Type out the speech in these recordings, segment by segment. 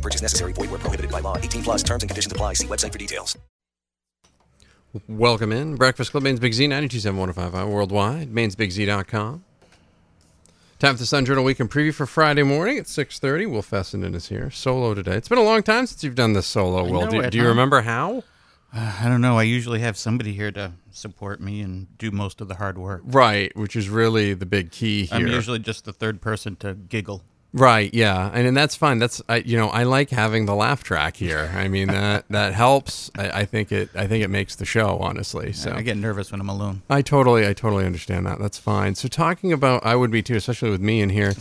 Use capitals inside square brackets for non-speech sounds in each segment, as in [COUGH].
No purchase necessary. Void where prohibited by law. 18 plus terms and conditions apply. See website for details. Welcome in. Breakfast Club, Maine's Big Z, 927 worldwide, mainsbigz.com. Time for the Sun Journal Weekend Preview for Friday morning at 6.30. Will Fessenden is here, solo today. It's been a long time since you've done this solo, Will. Do, it, do you huh? remember how? Uh, I don't know. I usually have somebody here to support me and do most of the hard work. Right, which is really the big key here. I'm usually just the third person to giggle. Right, yeah, and, and that's fine. That's I, you know I like having the laugh track here. I mean that [LAUGHS] that helps. I, I think it I think it makes the show honestly. So I get nervous when I'm alone. I totally I totally understand that. That's fine. So talking about I would be too, especially with me in here.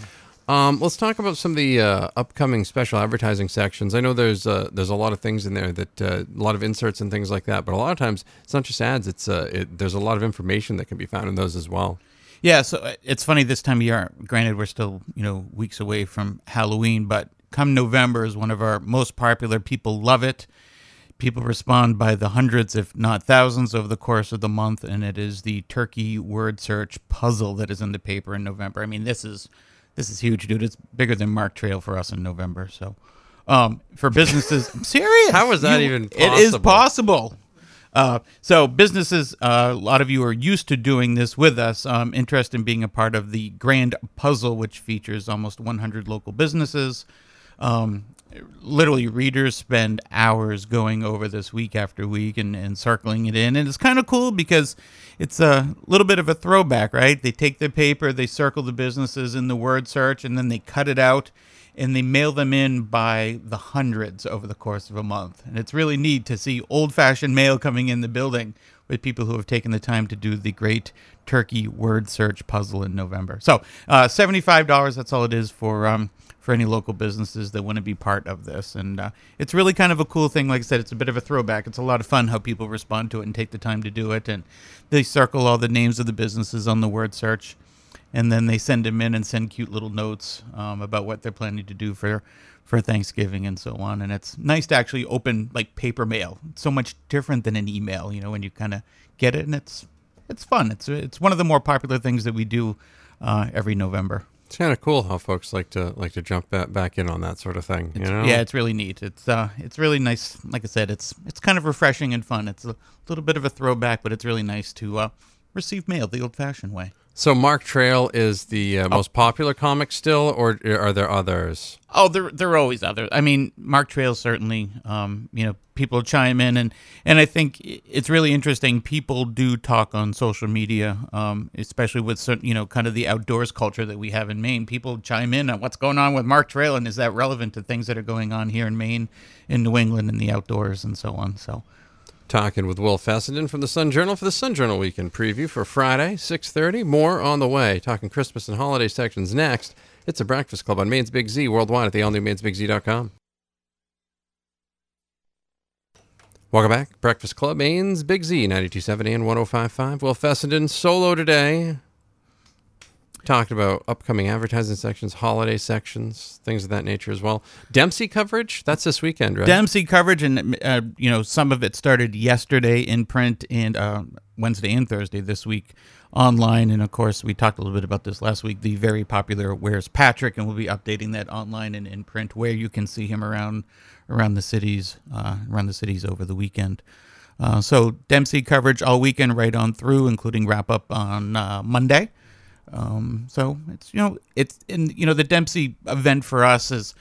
Um, let's talk about some of the uh, upcoming special advertising sections. I know there's uh, there's a lot of things in there that uh, a lot of inserts and things like that. But a lot of times it's not just ads. It's uh, it, there's a lot of information that can be found in those as well. Yeah, so uh, it's funny this time of year. Granted, we're still you know weeks away from Halloween, but come November is one of our most popular. People love it. People respond by the hundreds, if not thousands, over the course of the month, and it is the turkey word search puzzle that is in the paper in November. I mean, this is this is huge, dude. It's bigger than Mark Trail for us in November. So, um, for businesses, I'm [LAUGHS] serious. How is that even It is possible? Uh, so businesses, uh, a lot of you are used to doing this with us. Um, interested in being a part of the Grand Puzzle, which features almost 100 local businesses. Um, literally, readers spend hours going over this week after week and, and circling it in, and it's kind of cool because it's a little bit of a throwback, right? They take the paper, they circle the businesses in the word search, and then they cut it out and they mail them in by the hundreds over the course of a month. And it's really neat to see old fashioned mail coming in the building with people who have taken the time to do the great turkey word search puzzle in November. So, uh, $75, that's all it is for. Um, for any local businesses that want to be part of this. And uh, it's really kind of a cool thing. Like I said, it's a bit of a throwback. It's a lot of fun how people respond to it and take the time to do it. And they circle all the names of the businesses on the word search and then they send them in and send cute little notes um, about what they're planning to do for for Thanksgiving and so on. And it's nice to actually open like paper mail. It's so much different than an email, you know, when you kind of get it, and it's it's fun. It's it's one of the more popular things that we do uh, every November. It's kind of cool how folks like to like to jump back, back in on that sort of thing. You know? Yeah, it's really neat. It's uh, it's really nice. Like I said, it's it's kind of refreshing and fun. It's a little bit of a throwback, but it's really nice to uh, receive mail the old-fashioned way. So Mark Trail is the uh, Oh. most popular comic still, or are there others? Oh, there there are always others. I mean, Mark Trail certainly. Um, you know, people chime in, and and I think it's really interesting. People do talk on social media, um, especially with certain, you know, kind of the outdoors culture that we have in Maine. People chime in on what's going on with Mark Trail, and is that relevant to things that are going on here in Maine, in New England, in the outdoors, and so on. So. Talking with Will Fessenden from the Sun Journal for the Sun Journal Weekend Preview for Friday, 6.30. More on the way. Talking Christmas and holiday sections next. It's a Breakfast Club on Maine's Big Z worldwide at the all-new mainsbigz.com. Welcome back. Breakfast Club, Maine's Big Z, 92.7 and 105.5. Will Fessenden solo today. Talked about upcoming advertising sections, holiday sections, things of that nature as well. Dempsey coverage, that's this weekend, right? Dempsey coverage, and uh, you know some of it started yesterday in print and uh, Wednesday and Thursday this week online. And of course, we talked a little bit about this last week. The very popular "Where's Patrick," and we'll be updating that online and in print, where you can see him around around the cities, uh, around the cities over the weekend. Uh, so Dempsey coverage all weekend, right on through, including wrap up on uh, Monday. Um, so it's you know it's and you know the Dempsey event for us is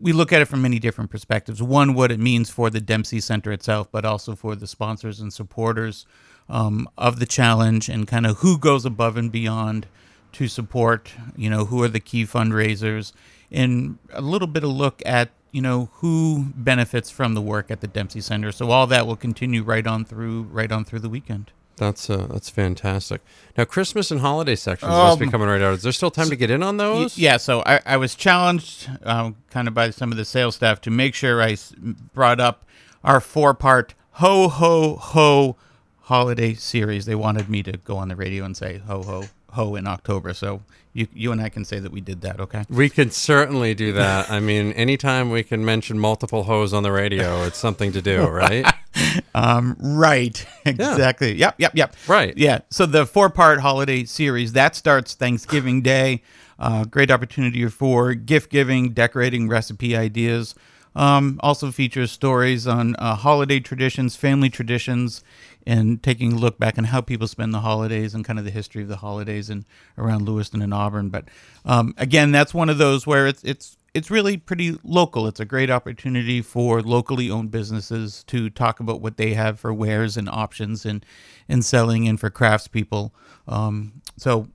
we look at it from many different perspectives. One, what it means for the Dempsey Center itself, but also for the sponsors and supporters um, of the challenge, and kind of who goes above and beyond to support. You know, who are the key fundraisers, and a little bit of look at you know who benefits from the work at the Dempsey Center. So all that will continue right on through right on through the weekend. That's uh, that's fantastic. Now, Christmas and holiday sections must be Um, coming right out. Is there still time to get in on Y- those? Yeah, so I, I was challenged um, kind of by some of the sales staff to make sure I s- brought up our four part Ho Ho Ho holiday series. They wanted me to go on the radio and say Ho Ho Ho in October. So you you and I can say that we did that, okay? We could certainly do that. I mean, anytime we can mention multiple hoes on the radio, it's something to do, right? [LAUGHS] [LAUGHS] Um, right. [LAUGHS] exactly. Yep, yep, yep. Right. Yeah. So the four part holiday series that starts Thanksgiving Day. Uh, great opportunity for gift giving, decorating, recipe ideas. Um, also features stories on uh, holiday traditions, family traditions, and taking a look back on how people spend the holidays and kind of the history of the holidays and around Lewiston and Auburn. But um, again, that's one of those where it's it's it's really pretty local. It's a great opportunity for locally owned businesses to talk about what they have for wares and options and and selling and for craftspeople. Um, so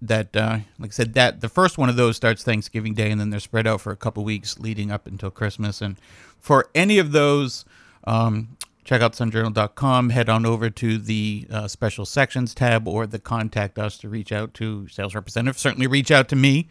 that uh, like I said that the first one of those starts Thanksgiving Day and then they're spread out for a couple weeks leading up until Christmas. And for any of those, um, check out sunjournal.com. Head on over to the uh, special sections tab or the contact us to reach out to sales representative. Certainly reach out to me,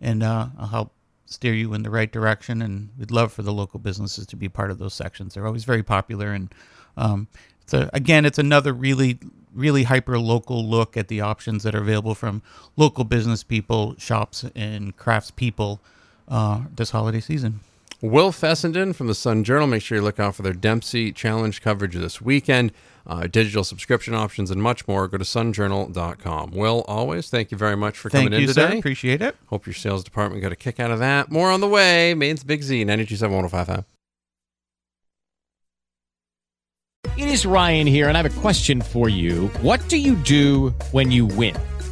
and uh, I'll help steer you in the right direction. And we'd love for the local businesses to be part of those sections. They're always very popular, and um, it's a, again, it's another really really hyper local look at the options that are available from local business people, shops, and crafts people uh, this holiday season. Will Fessenden from the Sun Journal. Make sure you look out for their Dempsey Challenge coverage this weekend, uh, digital subscription options, and much more. Go to sunjournal.com. Will, always, thank you very much for Thank coming you, in sir. today. Appreciate it. Hope your sales department got a kick out of that. More on the way. Maine's Big Z, 927 It is Ryan here, and I have a question for you. What do you do when you win?